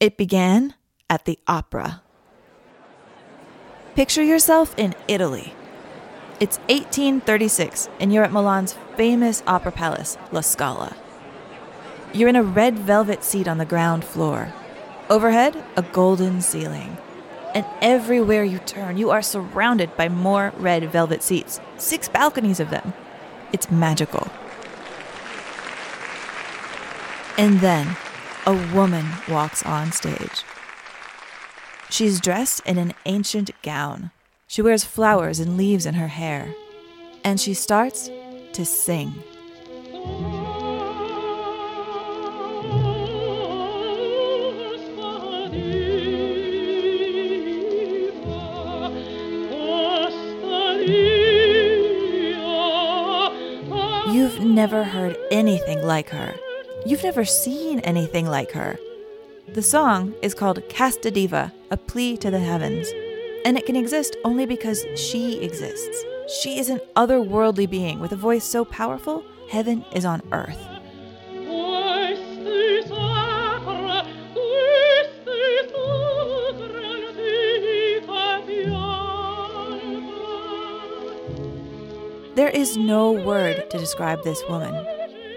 It began at the opera. Picture yourself in Italy. It's 1836, and you're at Milan's famous opera palace, La Scala. You're in a red velvet seat on the ground floor. Overhead, a golden ceiling. And everywhere you turn, you are surrounded by more red velvet seats, six balconies of them. It's magical. And then a woman walks on stage. She's dressed in an ancient gown. She wears flowers and leaves in her hair. And she starts to sing. You've never heard anything like her. You've never seen anything like her. The song is called Casta Diva, a plea to the heavens, and it can exist only because she exists. She is an otherworldly being with a voice so powerful, heaven is on earth. There is no word to describe this woman,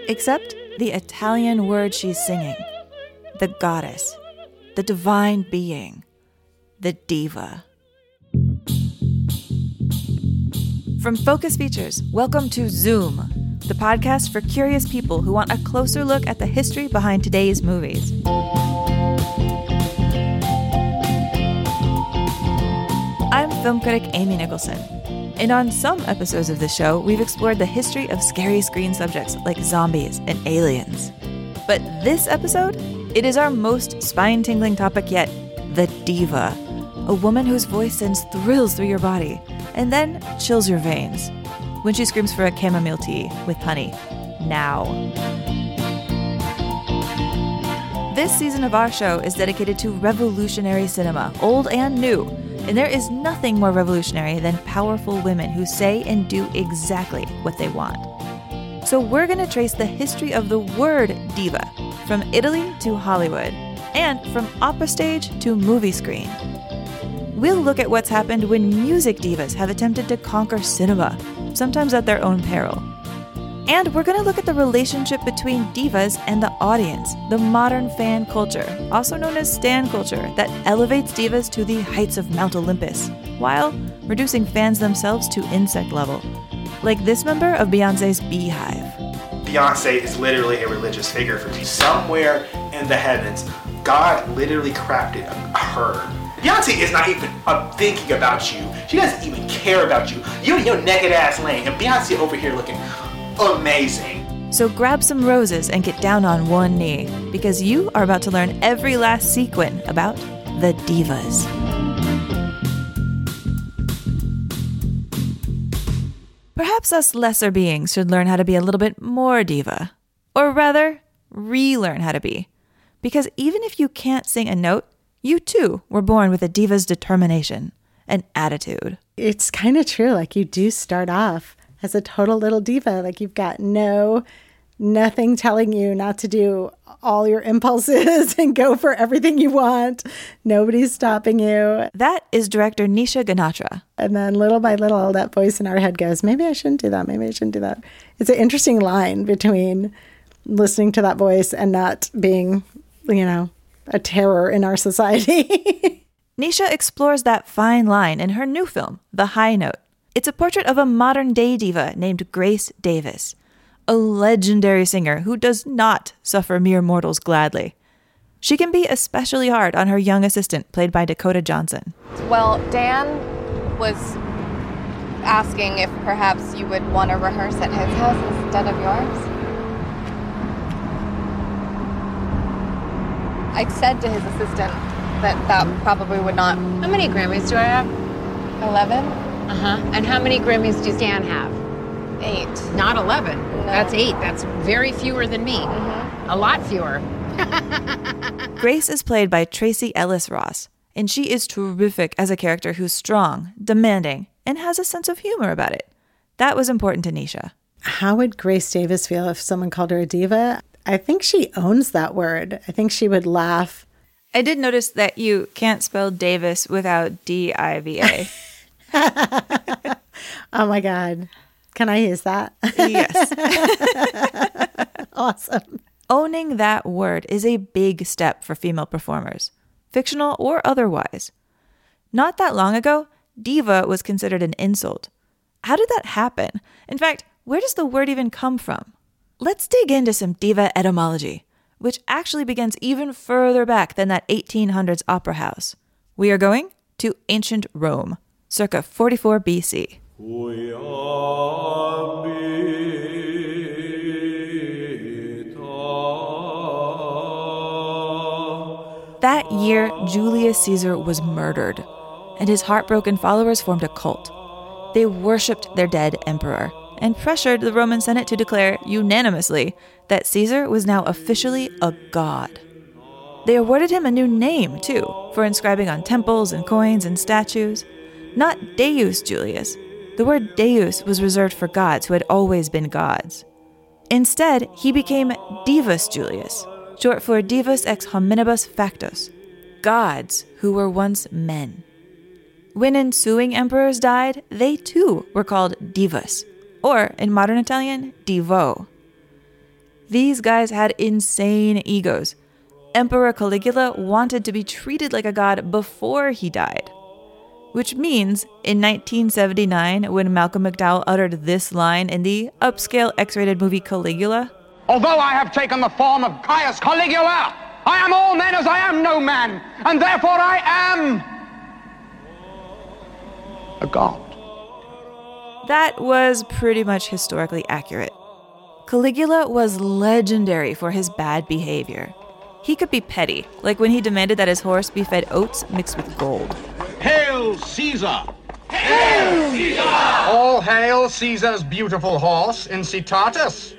except the Italian word she's singing the goddess, the divine being, the diva. From Focus Features, welcome to Zoom, the podcast for curious people who want a closer look at the history behind today's movies. I'm film critic Amy Nicholson, and on some episodes of the show, we've explored the history of scary screen subjects like zombies and aliens. But this episode, it is our most spine tingling topic yet the diva, a woman whose voice sends thrills through your body and then chills your veins when she screams for a chamomile tea with honey. Now. This season of our show is dedicated to revolutionary cinema, old and new. And there is nothing more revolutionary than powerful women who say and do exactly what they want. So we're going to trace the history of the word diva from Italy to Hollywood and from opera stage to movie screen. We'll look at what's happened when music divas have attempted to conquer cinema, sometimes at their own peril. And we're going to look at the relationship between divas and the audience, the modern fan culture, also known as stan culture, that elevates divas to the heights of Mount Olympus, while reducing fans themselves to insect level, like this member of Beyonce's BeyHive. Beyonce is literally a religious figure for me. Somewhere in the heavens, God literally crafted her. Beyonce is not even uh, thinking about you. She doesn't even care about you. You and your naked ass laying, and Beyonce over here looking amazing. So grab some roses and get down on one knee, because you are about to learn every last sequin about the divas. Perhaps us lesser beings should learn how to be a little bit more diva. Or rather, relearn how to be. Because even if you can't sing a note, you too were born with a diva's determination and attitude. It's kind of true. Like you do start off as a total little diva. Like you've got no, nothing telling you not to do all your impulses and go for everything you want. Nobody's stopping you. That is director Nisha Ganatra. And then little by little, that voice in our head goes, maybe I shouldn't do that. Maybe I shouldn't do that. It's an interesting line between listening to that voice and not being, you know, a terror in our society. Nisha explores that fine line in her new film, The High Note. It's a portrait of a modern day diva named Grace Davis, a legendary singer who does not suffer mere mortals gladly. She can be especially hard on her young assistant, played by Dakota Johnson. Well, Dan was asking if perhaps you would want to rehearse at his house instead of yours. I said to his assistant that that probably would not. How many Grammys do I have? 11? Uh huh. And how many Grammys does Dan have? Eight. Not 11. That's eight. That's very fewer than me. Mm-hmm. A lot fewer. Grace is played by Tracee Ellis Ross, and she is terrific as a character who's strong, demanding, and has a sense of humor about it. That was important to Nisha. How would Grace Davis feel if someone called her a diva? I think she owns that word. I think she would laugh I did notice that you can't spell Davis without D I V A. Oh my God. Can I use that? Yes. awesome. Owning that word is a big step for female performers, fictional or otherwise. Not that long ago, diva was considered an insult. How did that happen? In fact, where does the word even come from? Let's dig into some diva etymology, which actually begins even further back than that 1800s opera house. We are going to ancient Rome, circa 44 BC. That year, Julius Caesar was murdered, and his heartbroken followers formed a cult. They worshipped their dead emperor and pressured the Roman Senate to declare unanimously that Caesar was now officially a god. They awarded him a new name, too, for inscribing on temples and coins and statues. Not Deus Julius. The word Deus was reserved for gods who had always been gods. Instead, he became Divus Julius, short for Divus ex hominibus factus, gods who were once men. When ensuing emperors died, they too were called divas, or in modern Italian, divo. These guys had insane egos. Emperor Caligula wanted to be treated like a god before he died. Which means, in 1979, when Malcolm McDowell uttered this line in the upscale X rated movie Caligula, Although I have taken the form of Caius Caligula, I am all men as I am no man, and therefore I am a god. That was pretty much historically accurate. Caligula was legendary for his bad behavior. He could be petty, like when he demanded that his horse be fed oats mixed with gold. Hail Caesar! Hail Caesar! All hail Caesar's beautiful horse, Incitatus.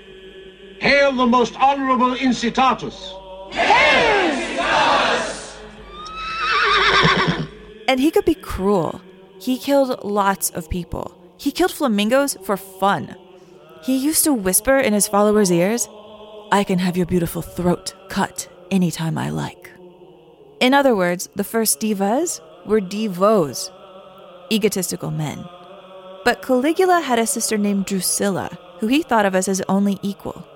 Hail the most honorable Incitatus! And he could be cruel. He killed lots of people. He killed flamingos for fun. He used to whisper in his followers' ears, I can have your beautiful throat cut anytime I like. In other words, the first divas were divos, egotistical men. But Caligula had a sister named Drusilla, who he thought of as his only equal.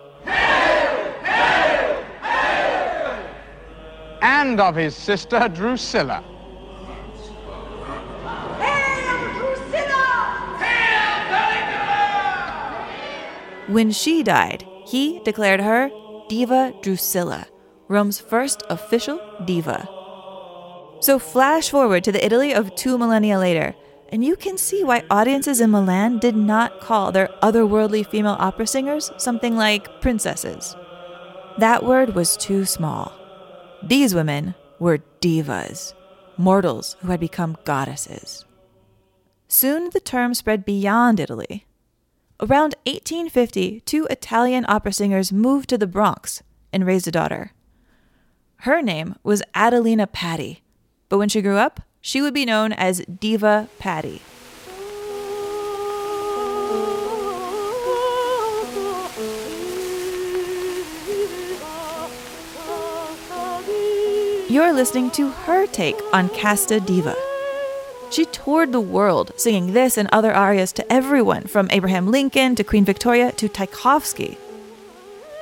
And of his sister Drusilla. When she died, he declared her Diva Drusilla, Rome's first official diva. So, flash forward to the Italy of two millennia later, and you can see why audiences in Milan did not call their otherworldly female opera singers something like princesses. That word was too small. These women were divas, mortals who had become goddesses. Soon the term spread beyond Italy. Around 1850, two Italian opera singers moved to the Bronx and raised a daughter. Her name was Adelina Patti, but when she grew up, she would be known as Diva Patti. You're listening to her take on Casta Diva. She toured the world singing this and other arias to everyone from Abraham Lincoln to Queen Victoria to Tchaikovsky.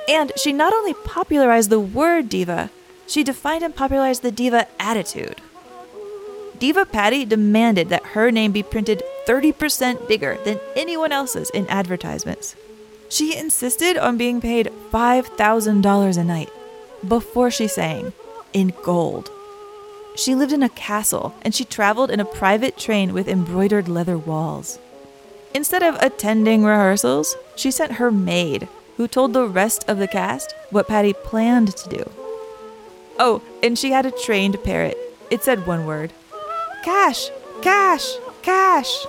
And she not only popularized the word diva, she defined and popularized the diva attitude. Diva Patti demanded that her name be printed 30% bigger than anyone else's in advertisements. She insisted on being paid $5,000 a night before she sang in gold. She lived in a castle and she traveled in a private train with embroidered leather walls. Instead of attending rehearsals, she sent her maid, who told the rest of the cast what Patti planned to do. Oh, and she had a trained parrot. It said one word Cash! Cash! Cash!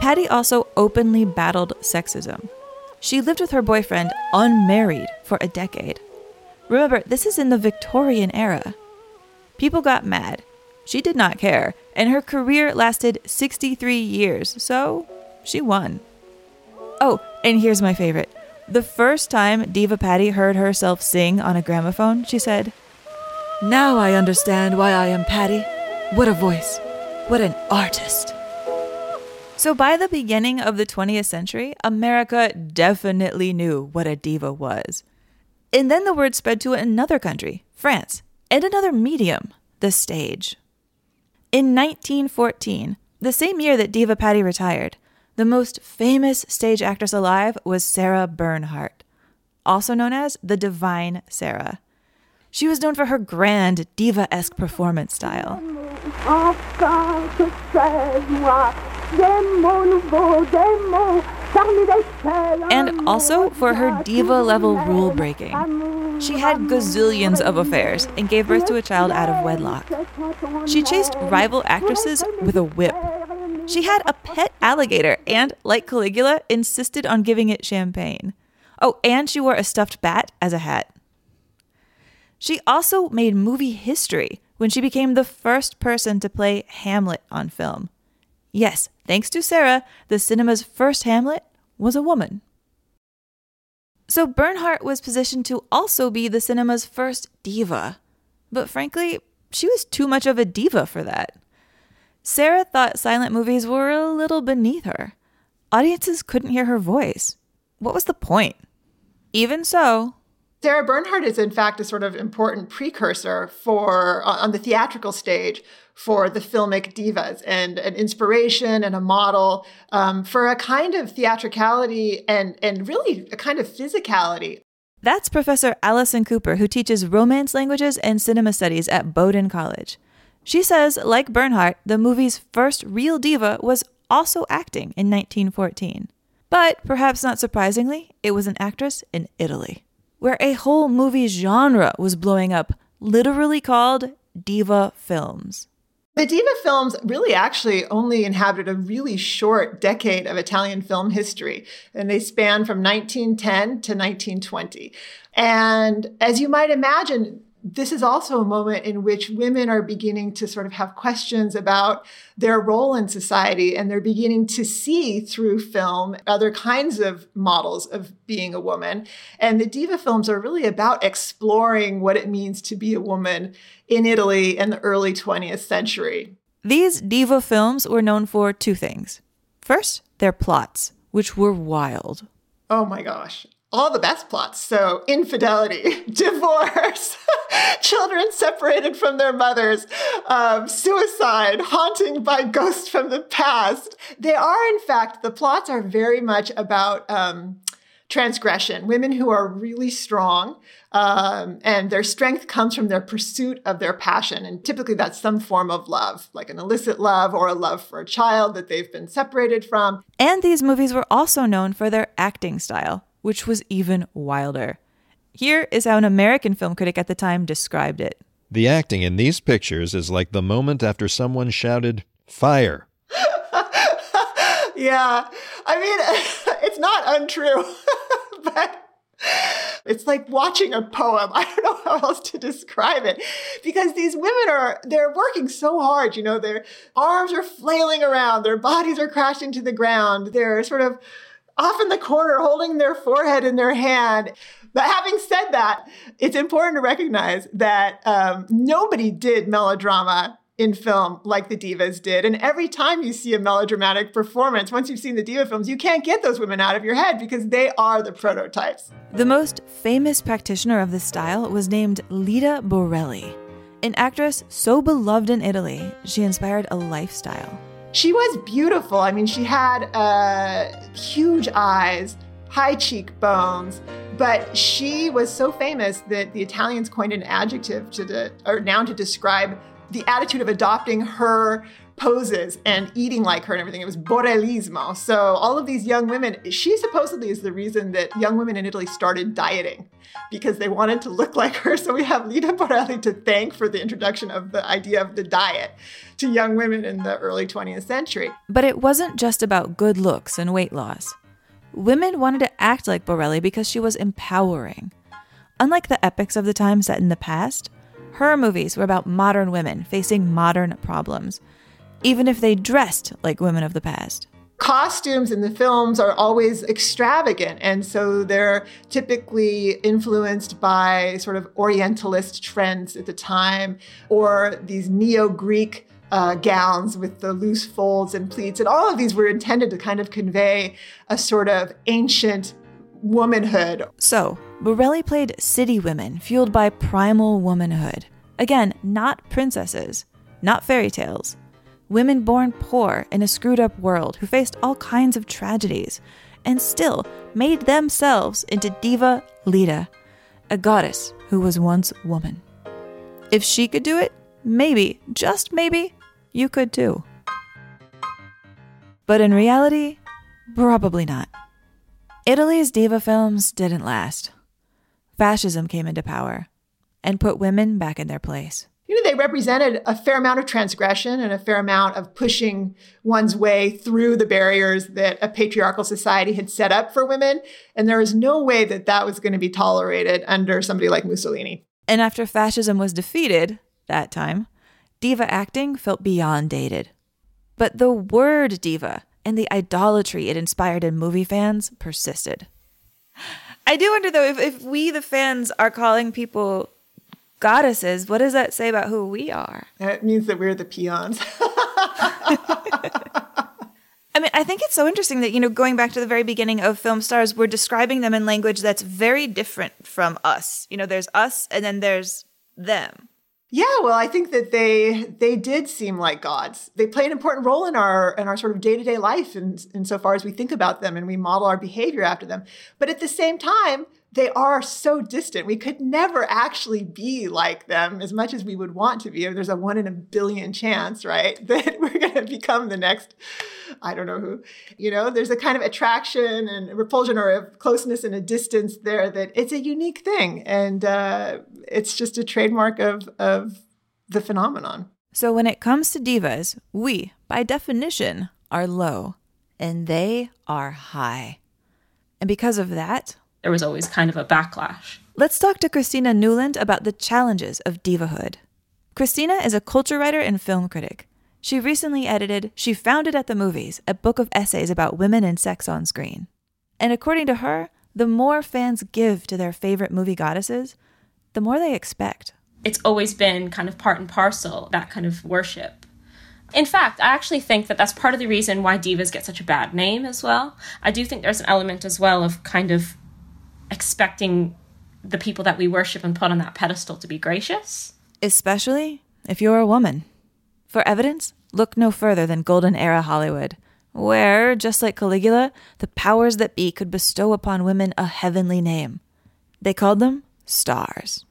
Patti also openly battled sexism. She lived with her boyfriend unmarried for a decade. Remember, this is in the Victorian era. People got mad. She did not care, and her career lasted 63 years, so she won. Oh, and here's my favorite. The first time Diva Patti heard herself sing on a gramophone, she said, Now I understand why I am Patti. What a voice. What an artist. So, by the beginning of the 20th century, America definitely knew what a diva was. And then the word spread to another country, France, and another medium, the stage. In 1914, the same year that Diva Patti retired, the most famous stage actress alive was Sarah Bernhardt, also known as the Divine Sarah. She was known for her grand diva esque performance style. And also for her diva level rule breaking. She had gazillions of affairs and gave birth to a child out of wedlock. She chased rival actresses with a whip. She had a pet alligator and, like Caligula, insisted on giving it champagne. Oh, and she wore a stuffed bat as a hat. She also made movie history when she became the first person to play Hamlet on film. Yes, thanks to Sarah, the cinema's first Hamlet was a woman. So Bernhardt was positioned to also be the cinema's first diva. But frankly, she was too much of a diva for that. Sarah thought silent movies were a little beneath her. Audiences couldn't hear her voice. What was the point? Even so, Sarah Bernhardt is, in fact, a sort of important precursor for on the theatrical stage for the filmic divas and an inspiration and a model um, for a kind of theatricality and and really a kind of physicality. That's Professor Allison Cooper, who teaches Romance languages and cinema studies at Bowdoin College. She says, like Bernhardt, the movie's first real diva was also acting in 1914. But perhaps not surprisingly, it was an actress in Italy where a whole movie genre was blowing up, literally called diva films. The diva films really actually only inhabited a really short decade of Italian film history, and they span from 1910 to 1920. And as you might imagine, this is also a moment in which women are beginning to sort of have questions about their role in society and they're beginning to see through film other kinds of models of being a woman. And the diva films are really about exploring what it means to be a woman in Italy in the early 20th century. These diva films were known for two things. First, their plots, which were wild. Oh my gosh all the best plots. So, infidelity, divorce, children separated from their mothers, um, suicide, haunting by ghosts from the past. They are, in fact, the plots are very much about um, transgression, women who are really strong. Um, and their strength comes from their pursuit of their passion. And typically that's some form of love, like an illicit love or a love for a child that they've been separated from. And these movies were also known for their acting style which was even wilder. Here is how an American film critic at the time described it. The acting in these pictures is like the moment after someone shouted, Fire! yeah. I mean, it's not untrue, but it's like watching a poem. I don't know how else to describe it because these women are, they're working so hard. You know, their arms are flailing around, their bodies are crashing to the ground. They're sort of off in the corner holding their forehead in their hand. But having said that, it's important to recognize that um, nobody did melodrama in film like the divas did. And every time you see a melodramatic performance, once you've seen the diva films, you can't get those women out of your head because they are the prototypes. The most famous practitioner of this style was named Lyda Borelli, an actress so beloved in Italy, she inspired a lifestyle. She was beautiful. I mean, she had uh, huge eyes, high cheekbones, but she was so famous that the Italians coined an adjective to the, or noun to describe the attitude of adopting her poses and eating like her and everything. It was borellismo. So all of these young women, she supposedly is the reason that young women in Italy started dieting because they wanted to look like her. So we have Lyda Borelli to thank for the introduction of the idea of the diet to young women in the early 20th century. But it wasn't just about good looks and weight loss. Women wanted to act like Borelli because she was empowering. Unlike the epics of the time set in the past, her movies were about modern women facing modern problems even if they dressed like women of the past. costumes in the films are always extravagant. And so they're typically influenced by sort of Orientalist trends at the time or these neo Greek uh, gowns with the loose folds and pleats. And all of these were intended to kind of convey a sort of ancient womanhood. So, Borelli played city women fueled by primal womanhood. Again, not princesses, not fairy tales. Women born poor in a screwed up world who faced all kinds of tragedies and still made themselves into Diva Lyda, a goddess who was once woman. If she could do it, maybe, just maybe, you could too. But in reality, probably not. Italy's diva films didn't last. Fascism came into power and put women back in their place. You know, they represented a fair amount of transgression and a fair amount of pushing one's way through the barriers that a patriarchal society had set up for women. And there was no way that that was going to be tolerated under somebody like Mussolini. And after fascism was defeated, that time, diva acting felt beyond dated. But the word diva and the idolatry it inspired in movie fans persisted. I do wonder though if, if we the fans are calling people goddesses, what does that say about who we are? It means that we're the peons. I mean, I think it's so interesting that, you know, going back to the very beginning of film stars, we're describing them in language that's very different from us. You know, there's us and then there's them. Yeah, well, I think that they they did seem like gods. They play an important role in our in our sort of day to day life, and in insofar as we think about them and we model our behavior after them. But at the same time, they are so distant. We could never actually be like them as much as we would want to be. There's a one in a billion chance, right, that we're going to become the next, I don't know who. You know, there's a kind of attraction and repulsion or a closeness and a distance there that it's a unique thing. And uh, it's just a trademark of, of the phenomenon. So when it comes to divas, we, by definition, are low and they are high. And because of that, there was always kind of a backlash. Let's talk to Christina Newland about the challenges of divahood. Christina is a culture writer and film critic. She recently edited She Found It at the Movies, a book of essays about women and sex on screen. And according to her, the more fans give to their favorite movie goddesses, the more they expect. It's always been kind of part and parcel, that kind of worship. In fact, I actually think that that's part of the reason why divas get such a bad name as well. I do think there's an element as well of kind of expecting the people that we worship and put on that pedestal to be gracious. Especially if you're a woman. For evidence, look no further than Golden Era Hollywood, where, just like Caligula, the powers that be could bestow upon women a heavenly name. They called them stars.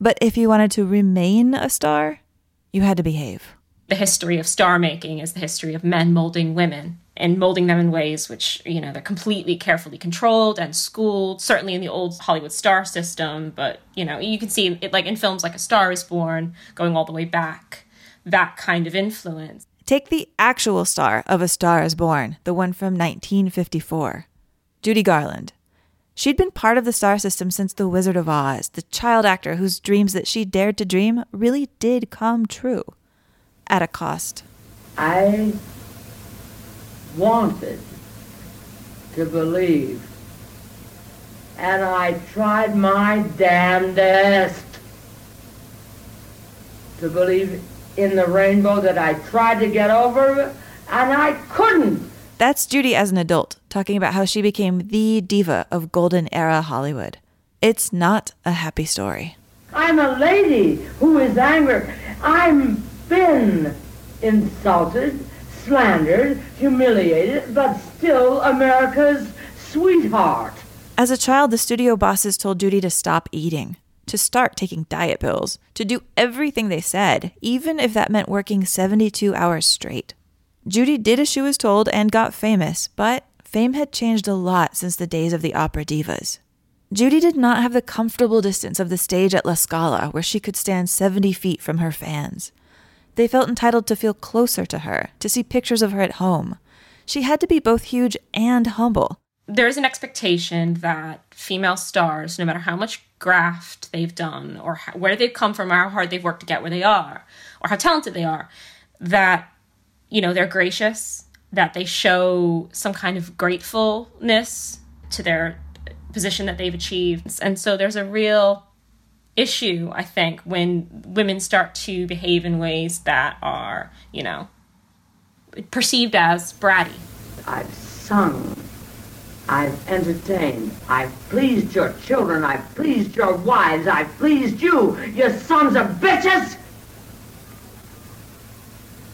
But if you wanted to remain a star, you had to behave. The history of star making is the history of men molding women and molding them in ways which you know they're completely carefully controlled and schooled certainly in the old hollywood star system but you know you can see it like in films like a star is born going all the way back that kind of influence. Take the actual star of a star is born the one from 1954 judy garland. She'd been part of the star system since the wizard of oz. The child actor whose dreams that she dared to dream really did come true at a cost. I wanted to believe. And I tried my damnedest to believe in the rainbow that I tried to get over, and I couldn't. That's Judy as an adult, talking about how she became the diva of golden era Hollywood. It's not a happy story. I'm a lady who is angry. I'm been insulted slandered, humiliated, but still America's sweetheart. As a child, the studio bosses told Judy to stop eating, to start taking diet pills, to do everything they said, even if that meant working 72 hours straight. Judy did as she was told and got famous, but fame had changed a lot since the days of the opera divas. Judy did not have the comfortable distance of the stage at La Scala, where she could stand 70 feet from her fans. They felt entitled to feel closer to her, to see pictures of her at home. She had to be both huge and humble. There's an expectation that female stars, no matter how much graft they've done, or how, where they've come from, or how hard they've worked to get where they are, or how talented they are, that, you know, they're gracious that they show some kind of gratefulness to their position that they've achieved. And so there's a real issue, I think, when women start to behave in ways that are, you know, perceived as bratty. I've sung. I've entertained. I've pleased your children. I've pleased your wives. I've pleased you, you sons of bitches!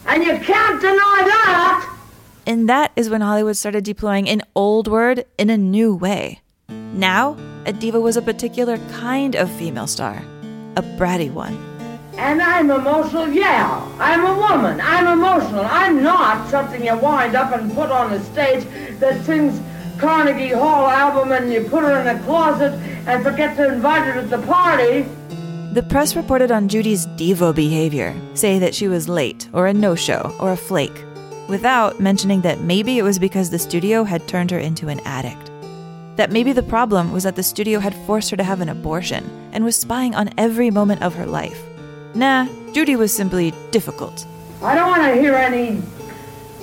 And you can't deny that! And that is when Hollywood started deploying an old word in a new way. Now, a diva was a particular kind of female star, a bratty one. And I'm emotional, yeah. I'm a woman. I'm emotional. I'm not something you wind up and put on a stage that sings Carnegie Hall album and you put her in a closet and forget to invite her to the party. The press reported on Judy's diva behavior, say that she was late, or a no show, or a flake, without mentioning that maybe it was because the studio had turned her into an addict. That maybe the problem was that the studio had forced her to have an abortion and was spying on every moment of her life. Nah, Judy was simply difficult. I don't want to hear any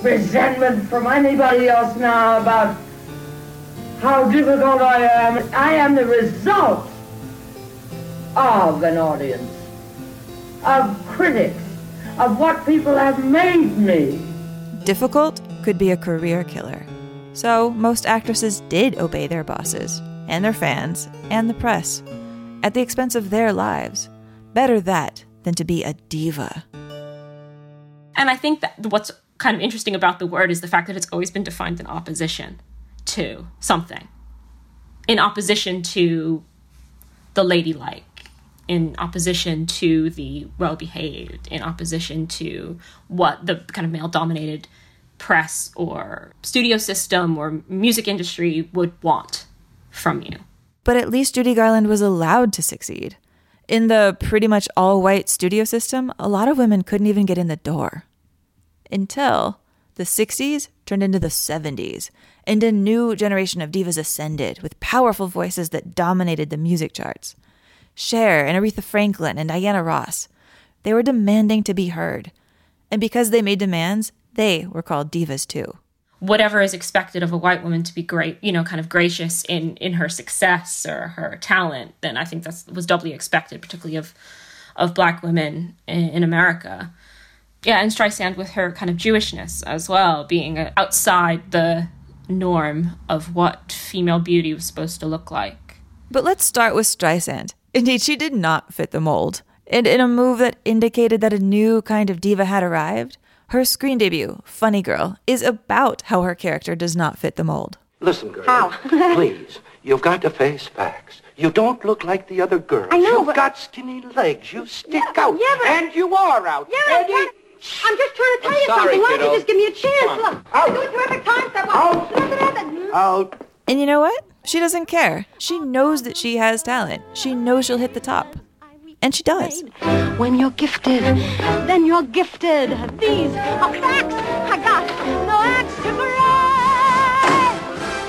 resentment from anybody else now about how difficult I am. I am the result of an audience, of critics, of what people have made me. Difficult could be a career killer. So, most actresses did obey their bosses, and their fans, and the press, at the expense of their lives. Better that than to be a diva. And I think that what's kind of interesting about the word is the fact that it's always been defined in opposition to something, in opposition to the ladylike, in opposition to the well behaved, in opposition to what the kind of male dominated press or studio system or music industry would want from you. But at least Judy Garland was allowed to succeed. In the pretty much all white studio system, a lot of women couldn't even get in the door. Until the 60s turned into the 70s, and a new generation of divas ascended with powerful voices that dominated the music charts. Cher and Aretha Franklin and Diana Ross. They were demanding to be heard. And because they made demands, they were called divas too. Whatever is expected of a white woman to be great, you know, kind of gracious in in her success or her talent, then I think that was doubly expected, particularly of of black women in, in America. Yeah, and Streisand with her kind of Jewishness as well, being outside the norm of what female beauty was supposed to look like. But let's start with Streisand. Indeed, she did not fit the mold. And in a move that indicated that a new kind of diva had arrived, her screen debut, Funny Girl, is about how her character does not fit the mold. Listen, girl. How? please, you've got to face facts. You don't look like the other girls. I know, You've but- got skinny legs. You stick Yeah, out. yeah, but- And you are out. Yeah, I Eddie, can't. I'm just trying to tell I'm you sorry, something. Why don't you just give me a chance? Come on. Look, I do a terrific time step. Out. Out. And you know what? She doesn't care. She knows that she has talent. She knows she'll hit the top. And she does. When you're gifted, then you're gifted. These are facts. I got no acts to correct.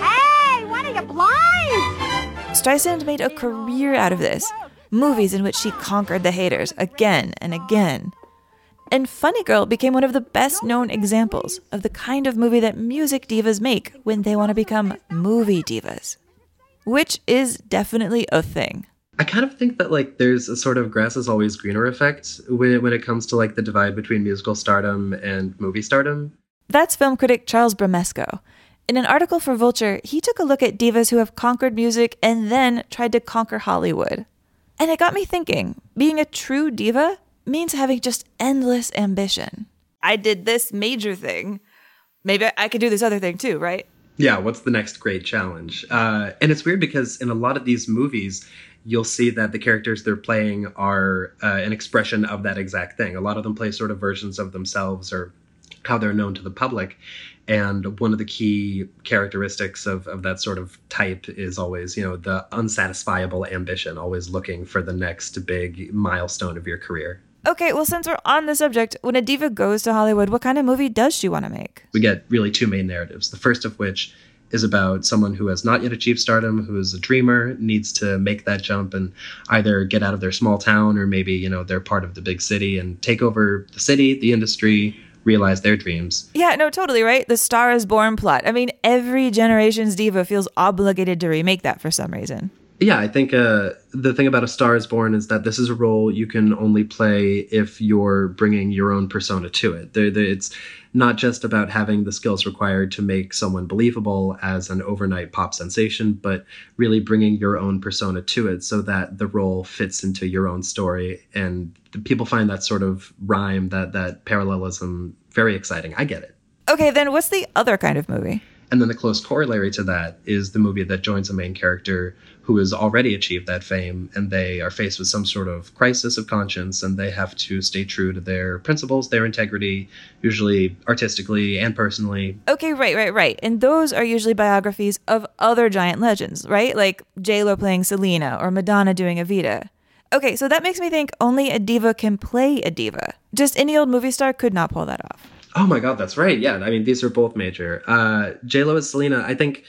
Hey, what are you blind? Streisand made a career out of this. Movies in which she conquered the haters again and again. And Funny Girl became one of the best known examples of the kind of movie that music divas make when they want to become movie divas. Which is definitely a thing. I kind of think that like there's a sort of grass is always greener effect when when it comes to like the divide between musical stardom and movie stardom. That's film critic Charles Bramesco. In an article for Vulture, he took a look at divas who have conquered music and then tried to conquer Hollywood. And it got me thinking being a true diva means having just endless ambition. I did this major thing. Maybe I could do this other thing too, right? Yeah, what's the next great challenge? Uh, and it's weird because in a lot of these movies, you'll see that the characters they're playing are uh, an expression of that exact thing. A lot of them play sort of versions of themselves or how they're known to the public. And one of the key characteristics of, of that sort of type is always, you know, the unsatisfiable ambition, always looking for the next big milestone of your career. Okay, well, since we're on the subject, when a diva goes to Hollywood, what kind of movie does she want to make? we get really two main narratives. The first of which is about someone who has not yet achieved stardom, who is a dreamer, needs to make that jump and either get out of their small town or maybe, you know, they're part of the big city and take over the city, the industry, realize their dreams. Yeah, no, totally, right? The Star is Born plot. I mean, every generation's diva feels obligated to remake that for some reason. Yeah, I think uh, the thing about A Star is Born is that this is a role you can only play if you're bringing your own persona to it. There, there, it's not just about having the skills required to make someone believable as an overnight pop sensation, but really bringing your own persona to it so that the role fits into your own story. And people find that sort of rhyme, that that parallelism, very exciting. I get it. Okay, then what's the other kind of movie? And then the close corollary to that is the movie that joins a main character who has already achieved that fame and they are faced with some sort of crisis of conscience and they have to stay true to their principles, their integrity, usually artistically and personally. Okay, right, right, right. And those are usually biographies of other giant legends, right? Like J-Lo playing Selena or Madonna doing Evita. Okay, so that makes me think only a diva can play a diva. Just any old movie star could not pull that off. Oh my god, that's right. Yeah, I mean these are both major. Uh, J Lo as Selena, I think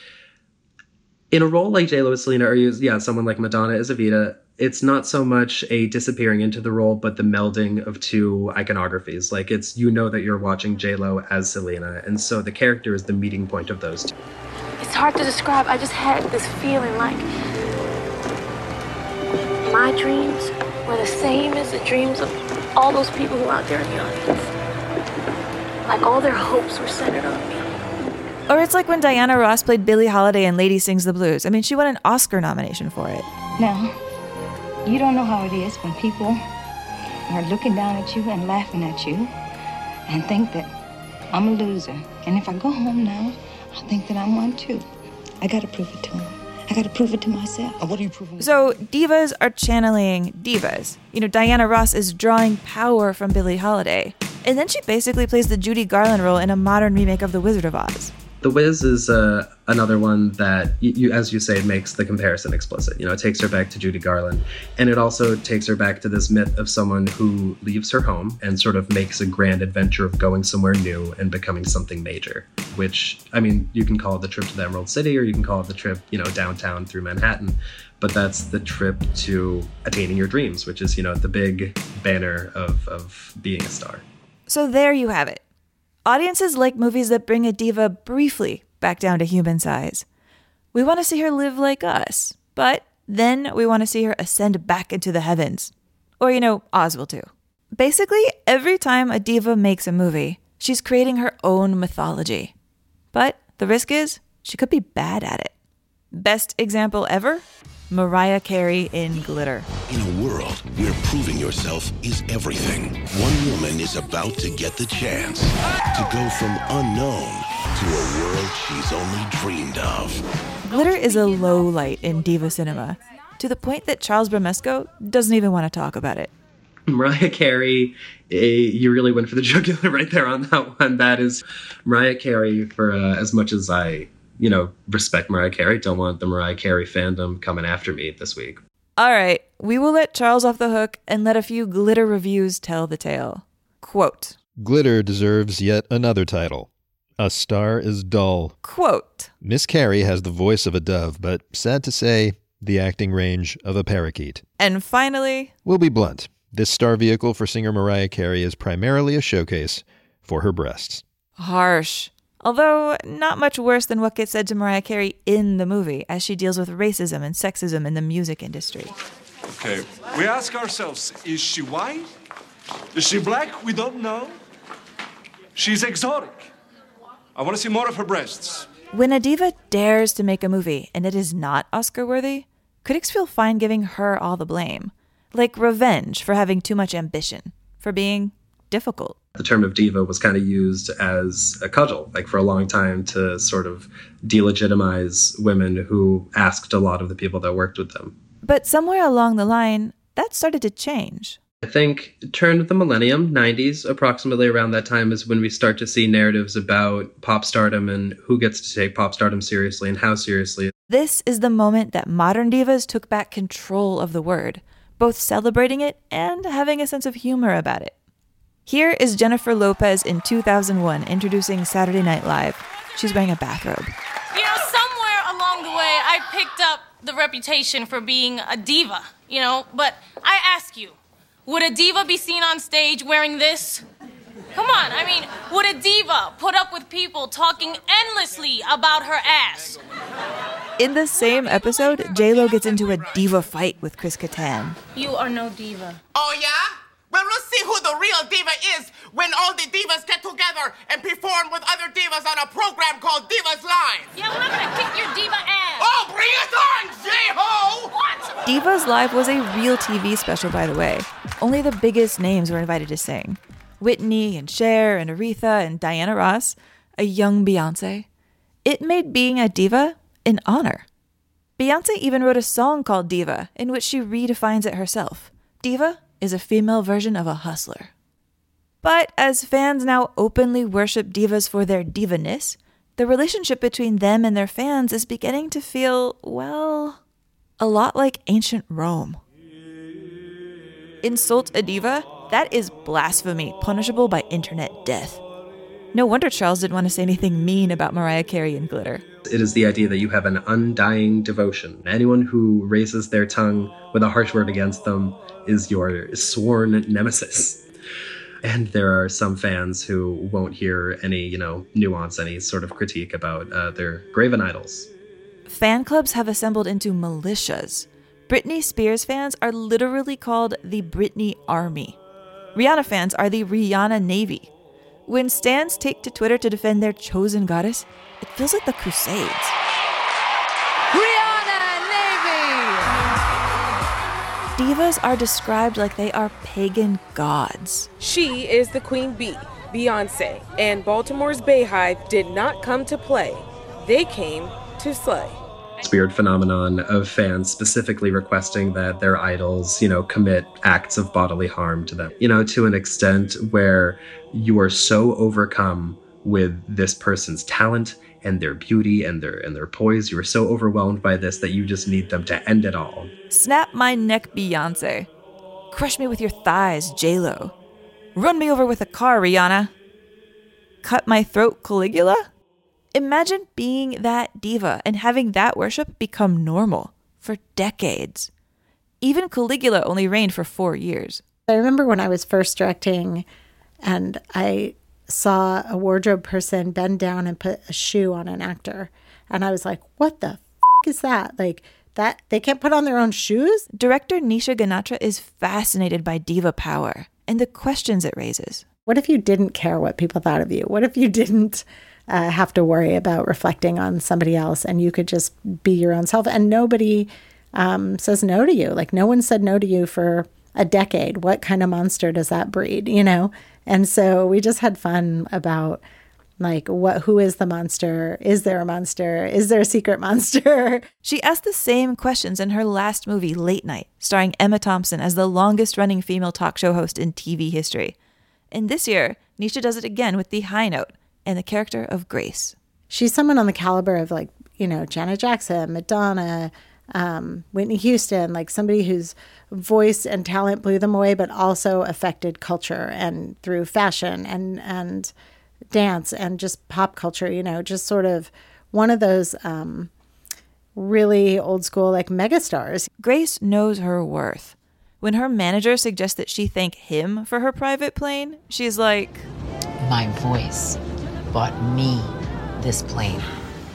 in a role like J Lo as Selena, or yeah, someone like Madonna as Evita, it's not so much a disappearing into the role, but the melding of two iconographies. Like it's you know that you're watching J Lo as Selena, and so the character is the meeting point of those two. It's hard to describe. I just had this feeling like my dreams were the same as the dreams of all those people who are out there in the audience. Like all their hopes were centered on me. Or it's like when Diana Ross played Billie Holiday in Lady Sings the Blues. I mean, she won an Oscar nomination for it. Now, you don't know how it is when people are looking down at you and laughing at you and think that I'm a loser. And if I go home now, I'll think that I'm one too. I gotta prove it to them. I gotta prove it to myself. And what are you proving? So divas are channeling divas. You know, Diana Ross is drawing power from Billie Holiday. And then she basically plays the Judy Garland role in a modern remake of The Wizard of Oz. The Wiz is uh, another one that, you, as you say, makes the comparison explicit. You know, it takes her back to Judy Garland, and it also takes her back to this myth of someone who leaves her home and sort of makes a grand adventure of going somewhere new and becoming something major. Which, I mean, you can call it the trip to the Emerald City, or you can call it the trip, you know, downtown through Manhattan. But that's the trip to attaining your dreams, which is, you know, the big banner of, of being a star. So there you have it. Audiences like movies that bring a diva briefly back down to human size. We want to see her live like us, but then we want to see her ascend back into the heavens. Or, you know, Oz will too. Basically, every time a diva makes a movie, she's creating her own mythology. But the risk is she could be bad at it. Best example ever? Mariah Carey in Glitter. In a world where proving yourself is everything, one woman is about to get the chance to go from unknown to a world she's only dreamed of. Glitter is a low light in diva cinema, to the point that Charles Bramesco doesn't even want to talk about it. Mariah Carey, eh, you really went for the jugular right there on that one. That is Mariah Carey for uh, as much as I you know, respect Mariah Carey. Don't want the Mariah Carey fandom coming after me this week. All right, we will let Charles off the hook and let a few glitter reviews tell the tale. Quote Glitter deserves yet another title. A star is dull. Quote Miss Carey has the voice of a dove, but sad to say, the acting range of a parakeet. And finally, we'll be blunt. This star vehicle for singer Mariah Carey is primarily a showcase for her breasts. Harsh. Although, not much worse than what gets said to Mariah Carey in the movie as she deals with racism and sexism in the music industry. Okay, we ask ourselves is she white? Is she black? We don't know. She's exotic. I want to see more of her breasts. When a diva dares to make a movie and it is not Oscar worthy, critics feel fine giving her all the blame. Like revenge for having too much ambition, for being difficult the term of diva was kind of used as a cudgel, like for a long time to sort of delegitimize women who asked a lot of the people that worked with them. But somewhere along the line, that started to change. I think turn of the millennium, 90s, approximately around that time is when we start to see narratives about pop stardom and who gets to take pop stardom seriously and how seriously. This is the moment that modern divas took back control of the word, both celebrating it and having a sense of humor about it. Here is Jennifer Lopez in 2001 introducing Saturday Night Live. She's wearing a bathrobe. You know, somewhere along the way, I picked up the reputation for being a diva, you know, but I ask you, would a diva be seen on stage wearing this? Come on, I mean, would a diva put up with people talking endlessly about her ass? In the same episode, J-Lo gets into a diva fight with Chris Kattan. You are no diva. Oh, yeah? Well, we'll see who the real diva is when all the divas get together and perform with other divas on a program called Divas Live. Yeah, we're not gonna kick your diva ass. Oh, bring it on, J-Ho! What? Divas Live was a real TV special, by the way. Only the biggest names were invited to sing. Whitney and Cher and Aretha and Diana Ross, a young Beyonce. It made being a diva an honor. Beyonce even wrote a song called Diva, in which she redefines it herself. Diva is a female version of a hustler. But as fans now openly worship divas for their divaness, the relationship between them and their fans is beginning to feel, well, a lot like ancient Rome. Insult a diva? That is blasphemy, punishable by internet death. No wonder Charles didn't want to say anything mean about Mariah Carey and glitter. It is the idea that you have an undying devotion. Anyone who raises their tongue with a harsh word against them is your sworn nemesis. And there are some fans who won't hear any, you know, nuance, any sort of critique about uh, their graven idols. Fan clubs have assembled into militias. Britney Spears fans are literally called the Britney Army. Rihanna fans are the Rihanna Navy. When stans take to Twitter to defend their chosen goddess, it feels like the Crusades. Rihanna Navy! Divas are described like they are pagan gods. She is the queen bee, Beyonce, and Baltimore's BeyHive did not come to play. They came to slay. Weird phenomenon of fans specifically requesting that their idols, you know, commit acts of bodily harm to them, you know, to an extent where you are so overcome with this person's talent and their beauty and their and their poise. You are so overwhelmed by this that you just need them to end it all. Snap my neck, Beyonce. Crush me with your thighs, J-Lo. Run me over with a car, Rihanna. Cut my throat, Caligula? Imagine being that diva and having that worship become normal for decades. Even Caligula only reigned for four years. I remember when I was first directing and I saw a wardrobe person bend down and put a shoe on an actor. And I was like, what the f- is that? Like, that they can't put on their own shoes? Director Nisha Ganatra is fascinated by diva power and the questions it raises. What if you didn't care what people thought of you? What if you didn't uh, have to worry about reflecting on somebody else and you could just be your own self and nobody um, says no to you? Like, no one said no to you for a decade. What kind of monster does that breed, you know? And so we just had fun about like what who is the monster? Is there a monster? Is there a secret monster? She asked the same questions in her last movie, Late Night, starring Emma Thompson as the longest running female talk show host in TV history. And this year, Nisha does it again with the high note and the character of Grace. She's someone on the caliber of like, you know, Janet Jackson, Madonna, um, Whitney Houston, like somebody whose voice and talent blew them away, but also affected culture and through fashion and and dance and just pop culture. You know, just sort of one of those um, really old school like megastars. Grace knows her worth. When her manager suggests that she thank him for her private plane, she's like, My voice bought me this plane.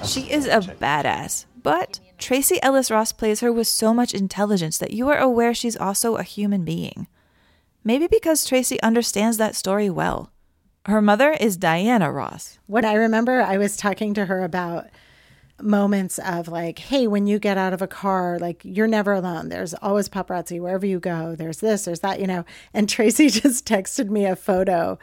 She is a badass, but Tracee Ellis Ross plays her with so much intelligence that you are aware she's also a human being. Maybe because Tracee understands that story well. Her mother is Diana Ross. What I remember, I was talking to her about moments of like, hey, when you get out of a car, like you're never alone. There's always paparazzi wherever you go. There's this, there's that, you know. And Tracee just texted me a photo.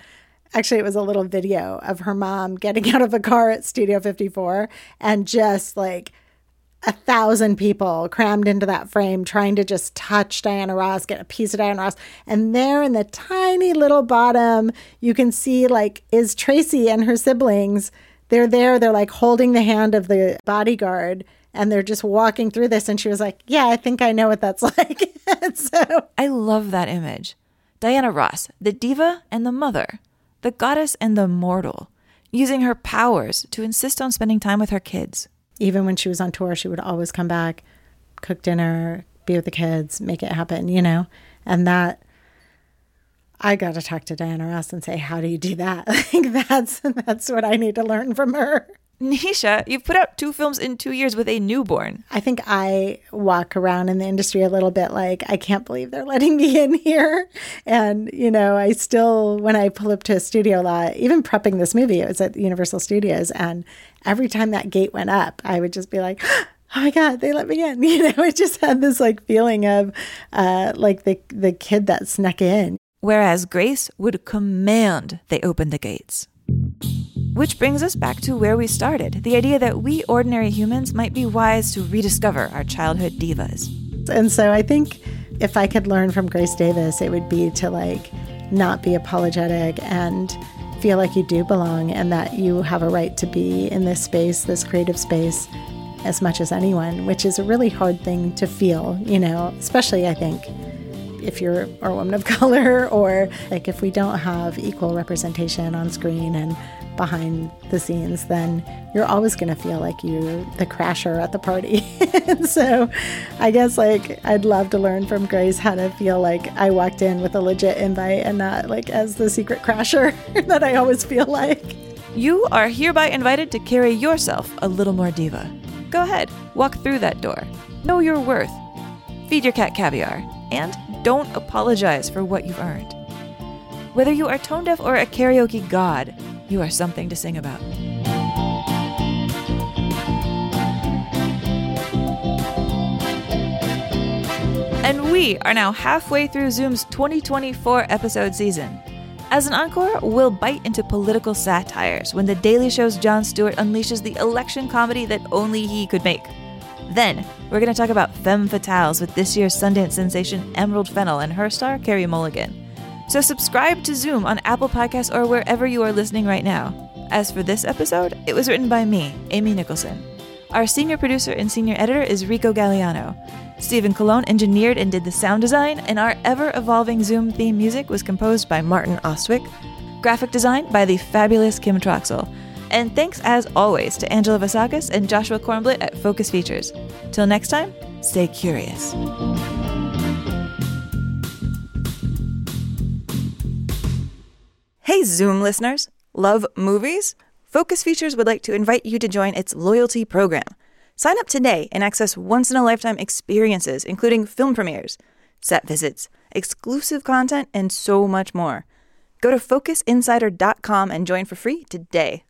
Actually, it was a little video of her mom getting out of a car at Studio 54 and just like a thousand people crammed into that frame trying to just touch Diana Ross, get a piece of Diana Ross. And there in the tiny little bottom, you can see like is Tracee and her siblings. They're there, they're like holding the hand of the bodyguard and they're just walking through this. And she was like, Yeah, I think I know what that's like. so I love that image. Diana Ross, the diva and the mother, the goddess and the mortal, using her powers to insist on spending time with her kids even when she was on tour, she would always come back, cook dinner, be with the kids, make it happen, you know? And that I got to talk to Diana Ross and say, how do you do that? Like that's that's what I need to learn from her. Nisha, you've put out two films in two years with a newborn. I think I walk around in the industry a little bit like, I can't believe they're letting me in here. And, you know, I still, when I pull up to a studio lot, even prepping this movie, it was at Universal Studios. And every time that gate went up, I would just be like, oh my God, they let me in. You know, it just had this like feeling of uh, like the, the kid that snuck in. Whereas Grace would command they open the gates. Which brings us back to where we started the idea that we ordinary humans might be wise to rediscover our childhood divas. And so I think if I could learn from Grace Davis, it would be to like not be apologetic and feel like you do belong and that you have a right to be in this space, this creative space, as much as anyone, which is a really hard thing to feel, you know, especially I think if you're a woman of color or like if we don't have equal representation on screen and behind the scenes, then you're always going to feel like you're the crasher at the party. so I guess like I'd love to learn from Grace how to feel like I walked in with a legit invite and not like as the secret crasher that I always feel like. You are hereby invited to carry yourself a little more diva. Go ahead, walk through that door. Know your worth. Feed your cat caviar. And don't apologize for what you've earned. Whether you are tone deaf or a karaoke god, you are something to sing about. And we are now halfway through Zoom's 2024 episode season. As an encore, we'll bite into political satires when The Daily Show's Jon Stewart unleashes the election comedy that only he could make. Then, we're going to talk about femme fatales with this year's Sundance sensation Emerald Fennell and her star, Carey Mulligan. So subscribe to Zoom on Apple Podcasts or wherever you are listening right now. As for this episode, it was written by me, Amy Nicholson. Our senior producer and senior editor is Rico Gagliano. Stephen Colon engineered and did the sound design, and our ever evolving Zoom theme music was composed by Martin Ostwick. Graphic design by the fabulous Kim Troxel. And thanks as always to Angela Vasakis and Joshua Kornblit at Focus Features. Till next time, stay curious. Hey, Zoom listeners! Love movies? Focus Features would like to invite you to join its loyalty program. Sign up today and access once in a lifetime experiences, including film premieres, set visits, exclusive content, and so much more. Go to focusinsider.com and join for free today.